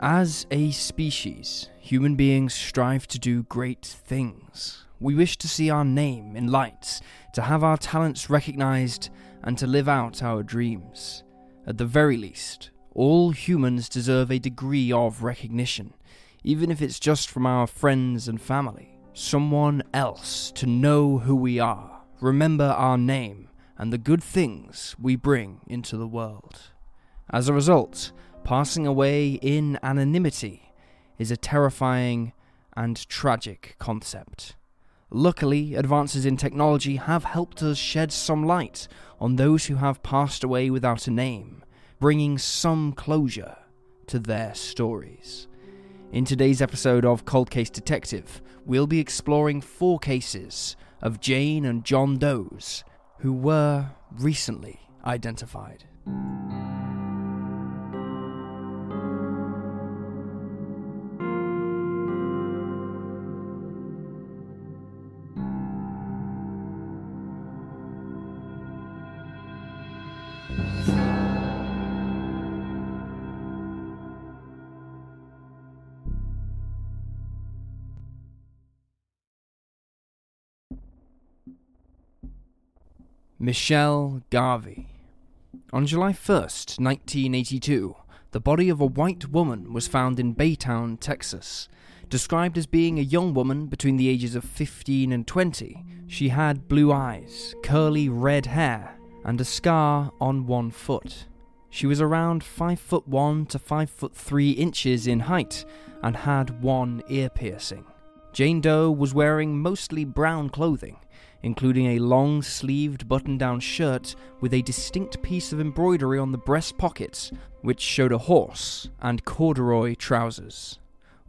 As a species, human beings strive to do great things. We wish to see our name in lights, to have our talents recognized, and to live out our dreams. At the very least, all humans deserve a degree of recognition, even if it's just from our friends and family. Someone else to know who we are, remember our name, and the good things we bring into the world. As a result, passing away in anonymity is a terrifying and tragic concept. Luckily, advances in technology have helped us shed some light on those who have passed away without a name, bringing some closure to their stories. In today's episode of Cold Case Detective, we'll be exploring four cases of Jane and John Does who were recently identified. Michelle Garvey. On July 1st, 1982, the body of a white woman was found in Baytown, Texas. Described as being a young woman between the ages of 15 and 20, she had blue eyes, curly red hair, and a scar on one foot. She was around 5 foot 1 to 5 foot 3 inches in height and had one ear piercing. Jane Doe was wearing mostly brown clothing, including a long sleeved button down shirt with a distinct piece of embroidery on the breast pockets, which showed a horse, and corduroy trousers.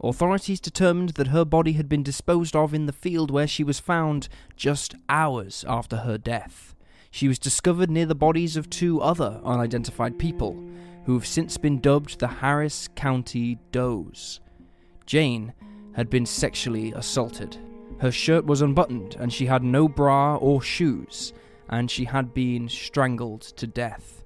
Authorities determined that her body had been disposed of in the field where she was found just hours after her death. She was discovered near the bodies of two other unidentified people, who have since been dubbed the Harris County Does. Jane had been sexually assaulted. Her shirt was unbuttoned, and she had no bra or shoes, and she had been strangled to death.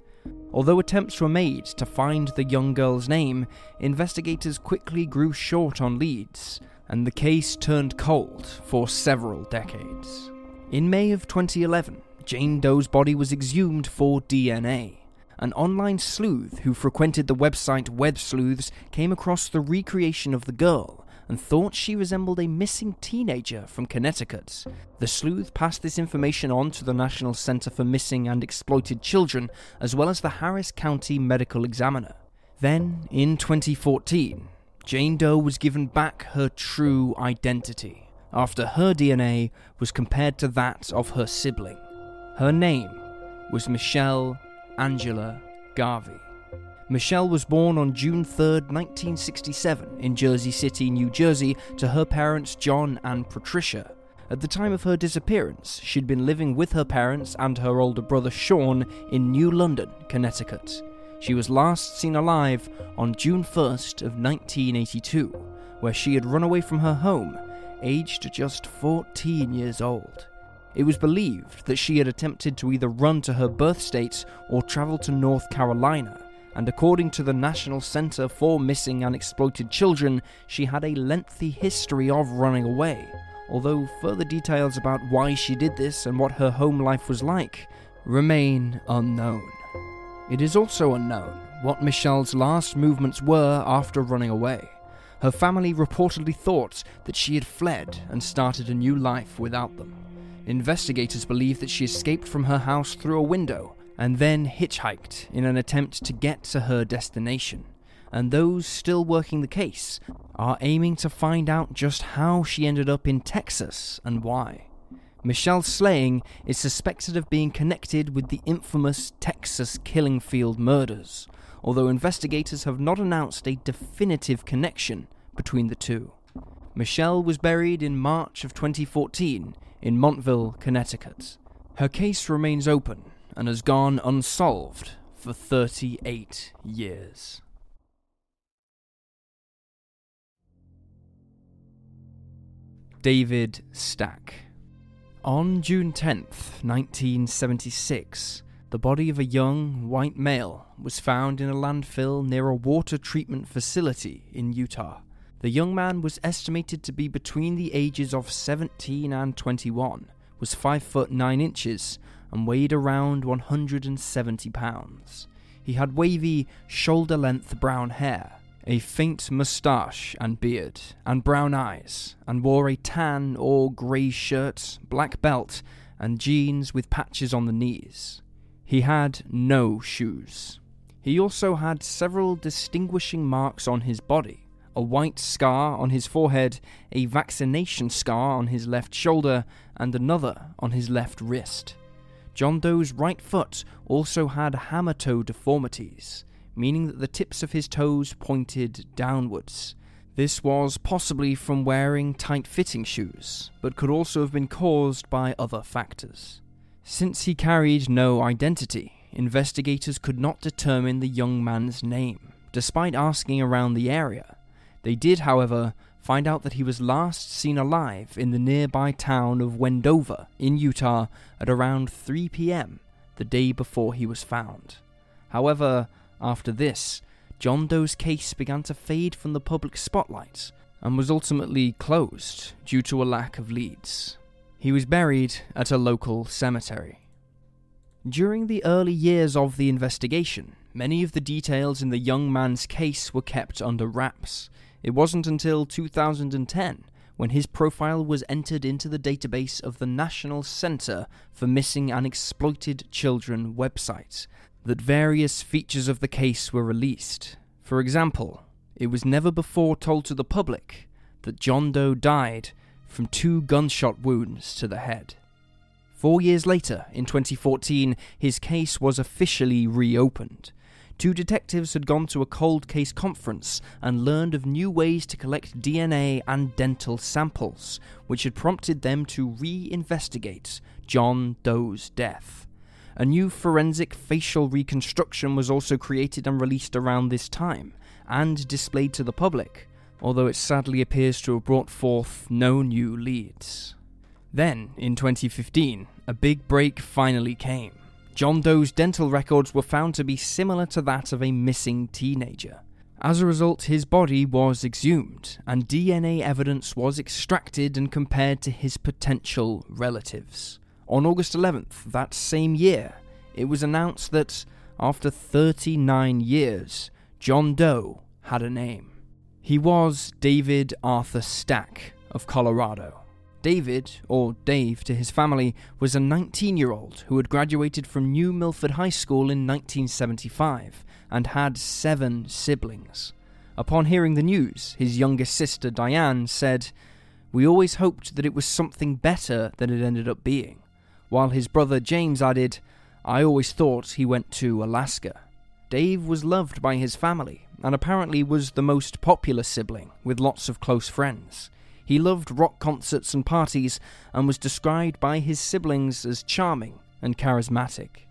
Although attempts were made to find the young girl's name, investigators quickly grew short on leads, and the case turned cold for several decades. In May of 2011, Jane Doe's body was exhumed for DNA. An online sleuth who frequented the website Web Sleuths came across the recreation of the girl and thought she resembled a missing teenager from Connecticut. The sleuth passed this information on to the National Center for Missing and Exploited Children, as well as the Harris County Medical Examiner. Then, in 2014, Jane Doe was given back her true identity after her DNA was compared to that of her sibling. Her name was Michelle Angela Garvey. Michelle was born on June 3, 1967, in Jersey City, New Jersey, to her parents John and Patricia. At the time of her disappearance, she'd been living with her parents and her older brother Sean in New London, Connecticut. She was last seen alive on June 1st of 1982, where she had run away from her home, aged just 14 years old. It was believed that she had attempted to either run to her birth state or travel to North Carolina, and according to the National Center for Missing and Exploited Children, she had a lengthy history of running away. Although further details about why she did this and what her home life was like remain unknown. It is also unknown what Michelle's last movements were after running away. Her family reportedly thought that she had fled and started a new life without them. Investigators believe that she escaped from her house through a window and then hitchhiked in an attempt to get to her destination. And those still working the case are aiming to find out just how she ended up in Texas and why. Michelle's slaying is suspected of being connected with the infamous Texas killing field murders, although investigators have not announced a definitive connection between the two. Michelle was buried in March of 2014 in Montville, Connecticut. Her case remains open and has gone unsolved for 38 years. David Stack. On June 10th, 1976, the body of a young, white male was found in a landfill near a water treatment facility in Utah. The young man was estimated to be between the ages of 17 and 21, was 5 foot 9 inches, and weighed around 170 pounds. He had wavy, shoulder length brown hair, a faint moustache and beard, and brown eyes, and wore a tan or grey shirt, black belt, and jeans with patches on the knees. He had no shoes. He also had several distinguishing marks on his body a white scar on his forehead, a vaccination scar on his left shoulder, and another on his left wrist. John Doe's right foot also had hammer toe deformities, meaning that the tips of his toes pointed downwards. This was possibly from wearing tight fitting shoes, but could also have been caused by other factors. Since he carried no identity, investigators could not determine the young man's name, despite asking around the area. They did, however, find out that he was last seen alive in the nearby town of Wendover in Utah at around 3 pm the day before he was found. However, after this, John Doe's case began to fade from the public spotlight and was ultimately closed due to a lack of leads. He was buried at a local cemetery. During the early years of the investigation, many of the details in the young man's case were kept under wraps. It wasn't until 2010 when his profile was entered into the database of the National Center for Missing and Exploited Children website that various features of the case were released. For example, it was never before told to the public that John Doe died from two gunshot wounds to the head. Four years later, in 2014, his case was officially reopened. Two detectives had gone to a cold case conference and learned of new ways to collect DNA and dental samples, which had prompted them to re-investigate John Doe's death. A new forensic facial reconstruction was also created and released around this time, and displayed to the public, although it sadly appears to have brought forth no new leads. Then, in 2015, a big break finally came. John Doe's dental records were found to be similar to that of a missing teenager. As a result, his body was exhumed, and DNA evidence was extracted and compared to his potential relatives. On August 11th, that same year, it was announced that, after 39 years, John Doe had a name. He was David Arthur Stack of Colorado. David, or Dave to his family, was a 19 year old who had graduated from New Milford High School in 1975 and had seven siblings. Upon hearing the news, his youngest sister Diane said, We always hoped that it was something better than it ended up being, while his brother James added, I always thought he went to Alaska. Dave was loved by his family and apparently was the most popular sibling with lots of close friends. He loved rock concerts and parties and was described by his siblings as charming and charismatic.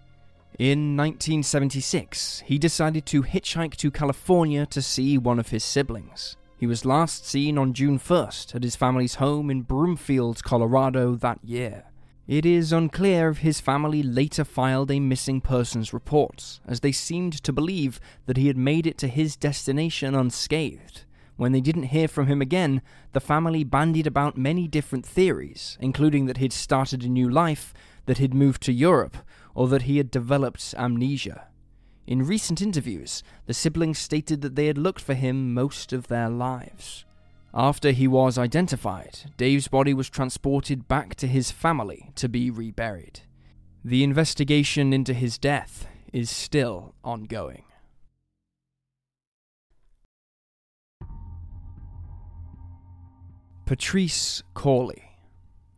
In 1976, he decided to hitchhike to California to see one of his siblings. He was last seen on June 1st at his family's home in Broomfield, Colorado that year. It is unclear if his family later filed a missing persons report, as they seemed to believe that he had made it to his destination unscathed. When they didn't hear from him again, the family bandied about many different theories, including that he'd started a new life, that he'd moved to Europe, or that he had developed amnesia. In recent interviews, the siblings stated that they had looked for him most of their lives. After he was identified, Dave's body was transported back to his family to be reburied. The investigation into his death is still ongoing. Patrice Corley.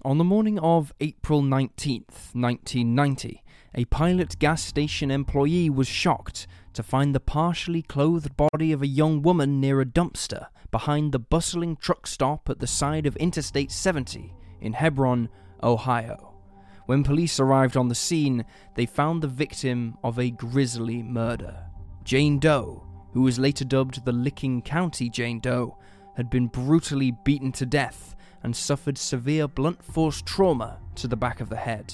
On the morning of April 19th, 1990, a pilot gas station employee was shocked to find the partially clothed body of a young woman near a dumpster behind the bustling truck stop at the side of Interstate 70 in Hebron, Ohio. When police arrived on the scene, they found the victim of a grisly murder. Jane Doe, who was later dubbed the Licking County Jane Doe, had been brutally beaten to death and suffered severe blunt force trauma to the back of the head.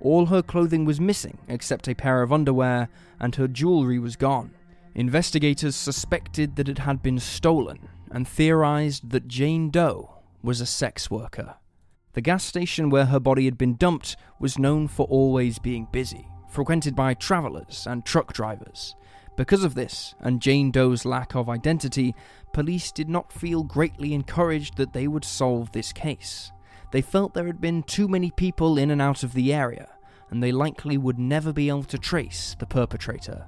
All her clothing was missing except a pair of underwear, and her jewellery was gone. Investigators suspected that it had been stolen and theorized that Jane Doe was a sex worker. The gas station where her body had been dumped was known for always being busy, frequented by travelers and truck drivers. Because of this, and Jane Doe's lack of identity, police did not feel greatly encouraged that they would solve this case. They felt there had been too many people in and out of the area, and they likely would never be able to trace the perpetrator.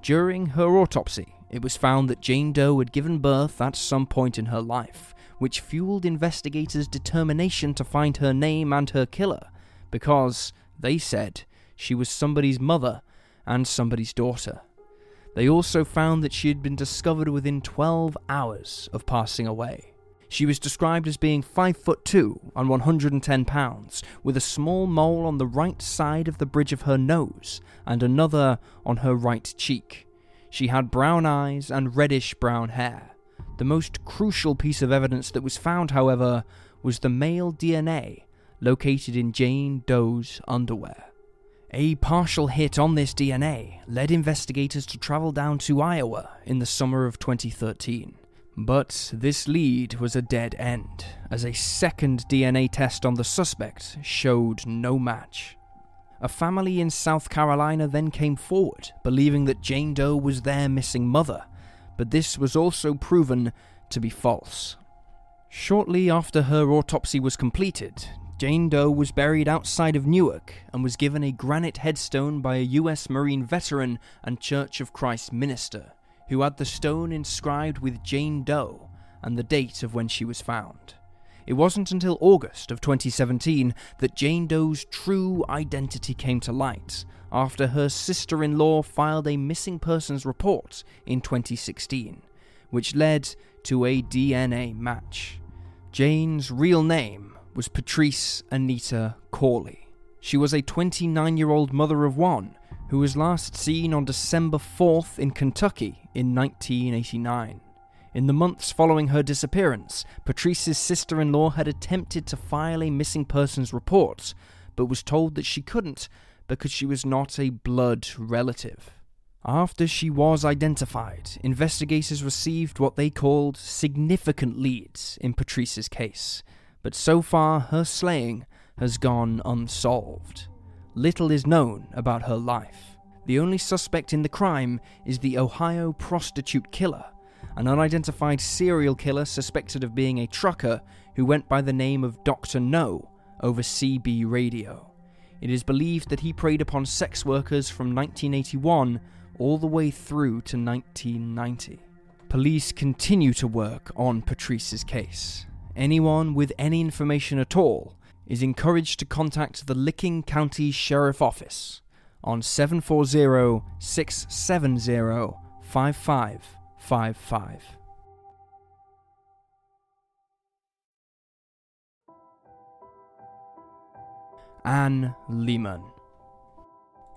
During her autopsy, it was found that Jane Doe had given birth at some point in her life, which fueled investigators' determination to find her name and her killer, because, they said, she was somebody's mother and somebody's daughter. They also found that she had been discovered within 12 hours of passing away. She was described as being 5 foot 2 and 110 pounds, with a small mole on the right side of the bridge of her nose and another on her right cheek. She had brown eyes and reddish brown hair. The most crucial piece of evidence that was found, however, was the male DNA located in Jane Doe's underwear. A partial hit on this DNA led investigators to travel down to Iowa in the summer of 2013. But this lead was a dead end, as a second DNA test on the suspect showed no match. A family in South Carolina then came forward, believing that Jane Doe was their missing mother, but this was also proven to be false. Shortly after her autopsy was completed, Jane Doe was buried outside of Newark and was given a granite headstone by a US Marine veteran and Church of Christ minister, who had the stone inscribed with Jane Doe and the date of when she was found. It wasn't until August of 2017 that Jane Doe's true identity came to light, after her sister in law filed a missing persons report in 2016, which led to a DNA match. Jane's real name was Patrice Anita Corley. She was a 29 year old mother of one who was last seen on December 4th in Kentucky in 1989. In the months following her disappearance, Patrice's sister in law had attempted to file a missing persons report, but was told that she couldn't because she was not a blood relative. After she was identified, investigators received what they called significant leads in Patrice's case, but so far her slaying has gone unsolved. Little is known about her life. The only suspect in the crime is the Ohio prostitute killer, an unidentified serial killer suspected of being a trucker who went by the name of Dr. No over CB radio. It is believed that he preyed upon sex workers from 1981 all the way through to 1990. Police continue to work on Patrice's case. Anyone with any information at all is encouraged to contact the Licking County Sheriff Office on 740 670 5555. Anne Lehman.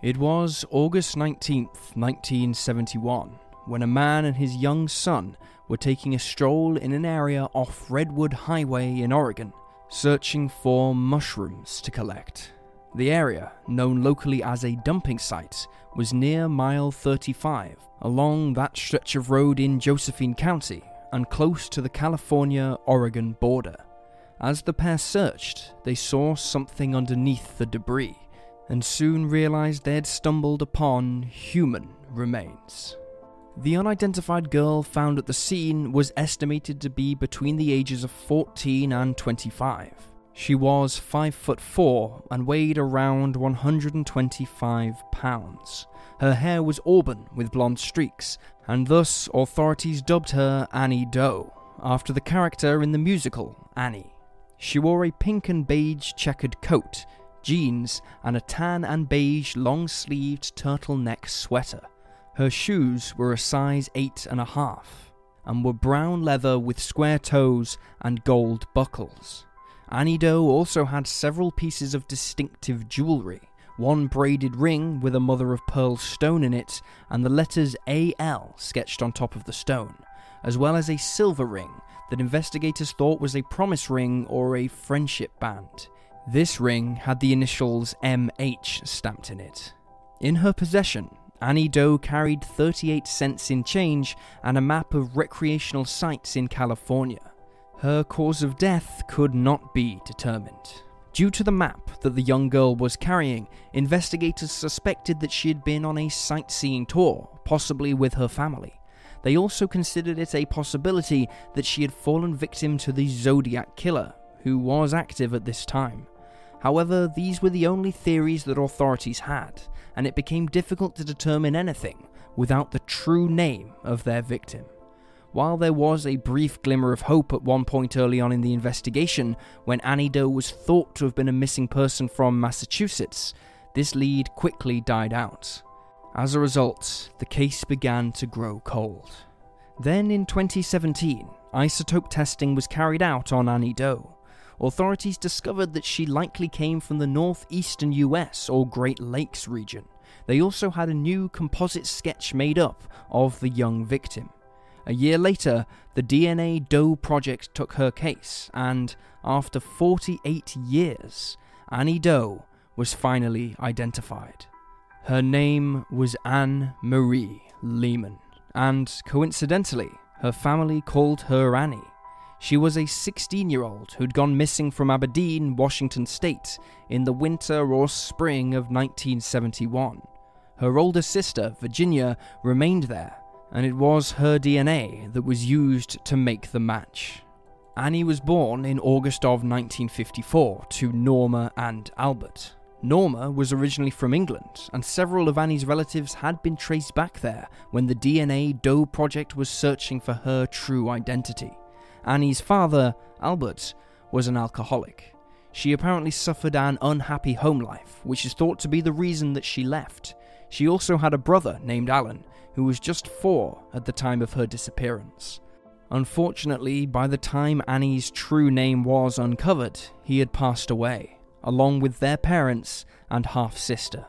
It was August 19th, 1971, when a man and his young son were taking a stroll in an area off Redwood Highway in Oregon, searching for mushrooms to collect. The area, known locally as a dumping site, was near mile 35 along that stretch of road in Josephine County and close to the California Oregon border. As the pair searched, they saw something underneath the debris and soon realized they'd stumbled upon human remains. The unidentified girl found at the scene was estimated to be between the ages of 14 and 25. She was 5 foot 4 and weighed around 125 pounds. Her hair was auburn with blonde streaks, and thus authorities dubbed her Annie Doe, after the character in the musical Annie. She wore a pink and beige checkered coat, jeans, and a tan and beige long sleeved turtleneck sweater. Her shoes were a size eight and a half, and were brown leather with square toes and gold buckles. Annie Doe also had several pieces of distinctive jewellery one braided ring with a mother of pearl stone in it, and the letters AL sketched on top of the stone, as well as a silver ring that investigators thought was a promise ring or a friendship band. This ring had the initials MH stamped in it. In her possession, Annie Doe carried 38 cents in change and a map of recreational sites in California. Her cause of death could not be determined. Due to the map that the young girl was carrying, investigators suspected that she had been on a sightseeing tour, possibly with her family. They also considered it a possibility that she had fallen victim to the Zodiac Killer, who was active at this time. However, these were the only theories that authorities had, and it became difficult to determine anything without the true name of their victim. While there was a brief glimmer of hope at one point early on in the investigation, when Annie Doe was thought to have been a missing person from Massachusetts, this lead quickly died out. As a result, the case began to grow cold. Then in 2017, isotope testing was carried out on Annie Doe. Authorities discovered that she likely came from the northeastern US or Great Lakes region. They also had a new composite sketch made up of the young victim. A year later, the DNA Doe project took her case, and after 48 years, Annie Doe was finally identified. Her name was Anne Marie Lehman, and coincidentally, her family called her Annie. She was a 16 year old who'd gone missing from Aberdeen, Washington state, in the winter or spring of 1971. Her older sister, Virginia, remained there and it was her DNA that was used to make the match. Annie was born in August of 1954 to Norma and Albert. Norma was originally from England, and several of Annie's relatives had been traced back there when the DNA Doe project was searching for her true identity. Annie's father, Albert, was an alcoholic. She apparently suffered an unhappy home life, which is thought to be the reason that she left. She also had a brother named Alan, who was just four at the time of her disappearance. Unfortunately, by the time Annie's true name was uncovered, he had passed away, along with their parents and half sister.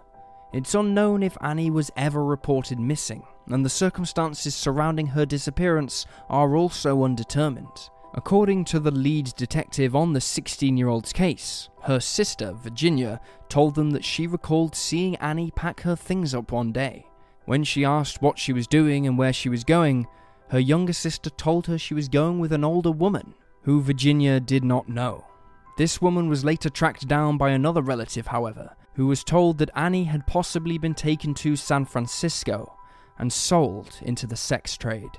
It's unknown if Annie was ever reported missing, and the circumstances surrounding her disappearance are also undetermined. According to the lead detective on the 16 year old's case, her sister, Virginia, told them that she recalled seeing Annie pack her things up one day. When she asked what she was doing and where she was going, her younger sister told her she was going with an older woman, who Virginia did not know. This woman was later tracked down by another relative, however, who was told that Annie had possibly been taken to San Francisco and sold into the sex trade.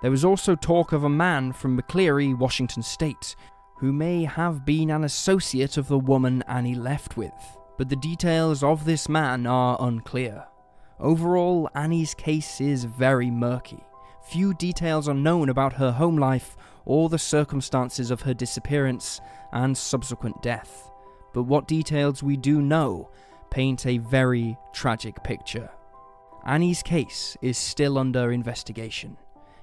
There was also talk of a man from McCleary, Washington state, who may have been an associate of the woman Annie left with, but the details of this man are unclear. Overall, Annie's case is very murky. Few details are known about her home life or the circumstances of her disappearance and subsequent death. But what details we do know paint a very tragic picture. Annie's case is still under investigation.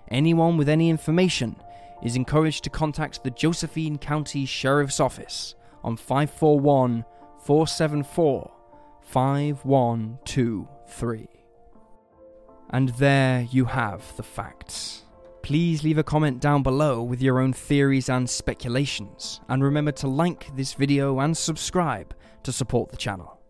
Anyone with any information is encouraged to contact the Josephine County Sheriff's Office on 541 474 5123. And there you have the facts. Please leave a comment down below with your own theories and speculations, and remember to like this video and subscribe to support the channel.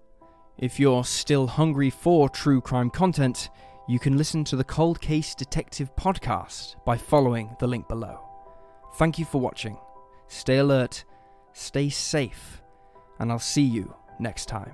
If you're still hungry for true crime content, you can listen to the Cold Case Detective podcast by following the link below. Thank you for watching. Stay alert, stay safe, and I'll see you next time.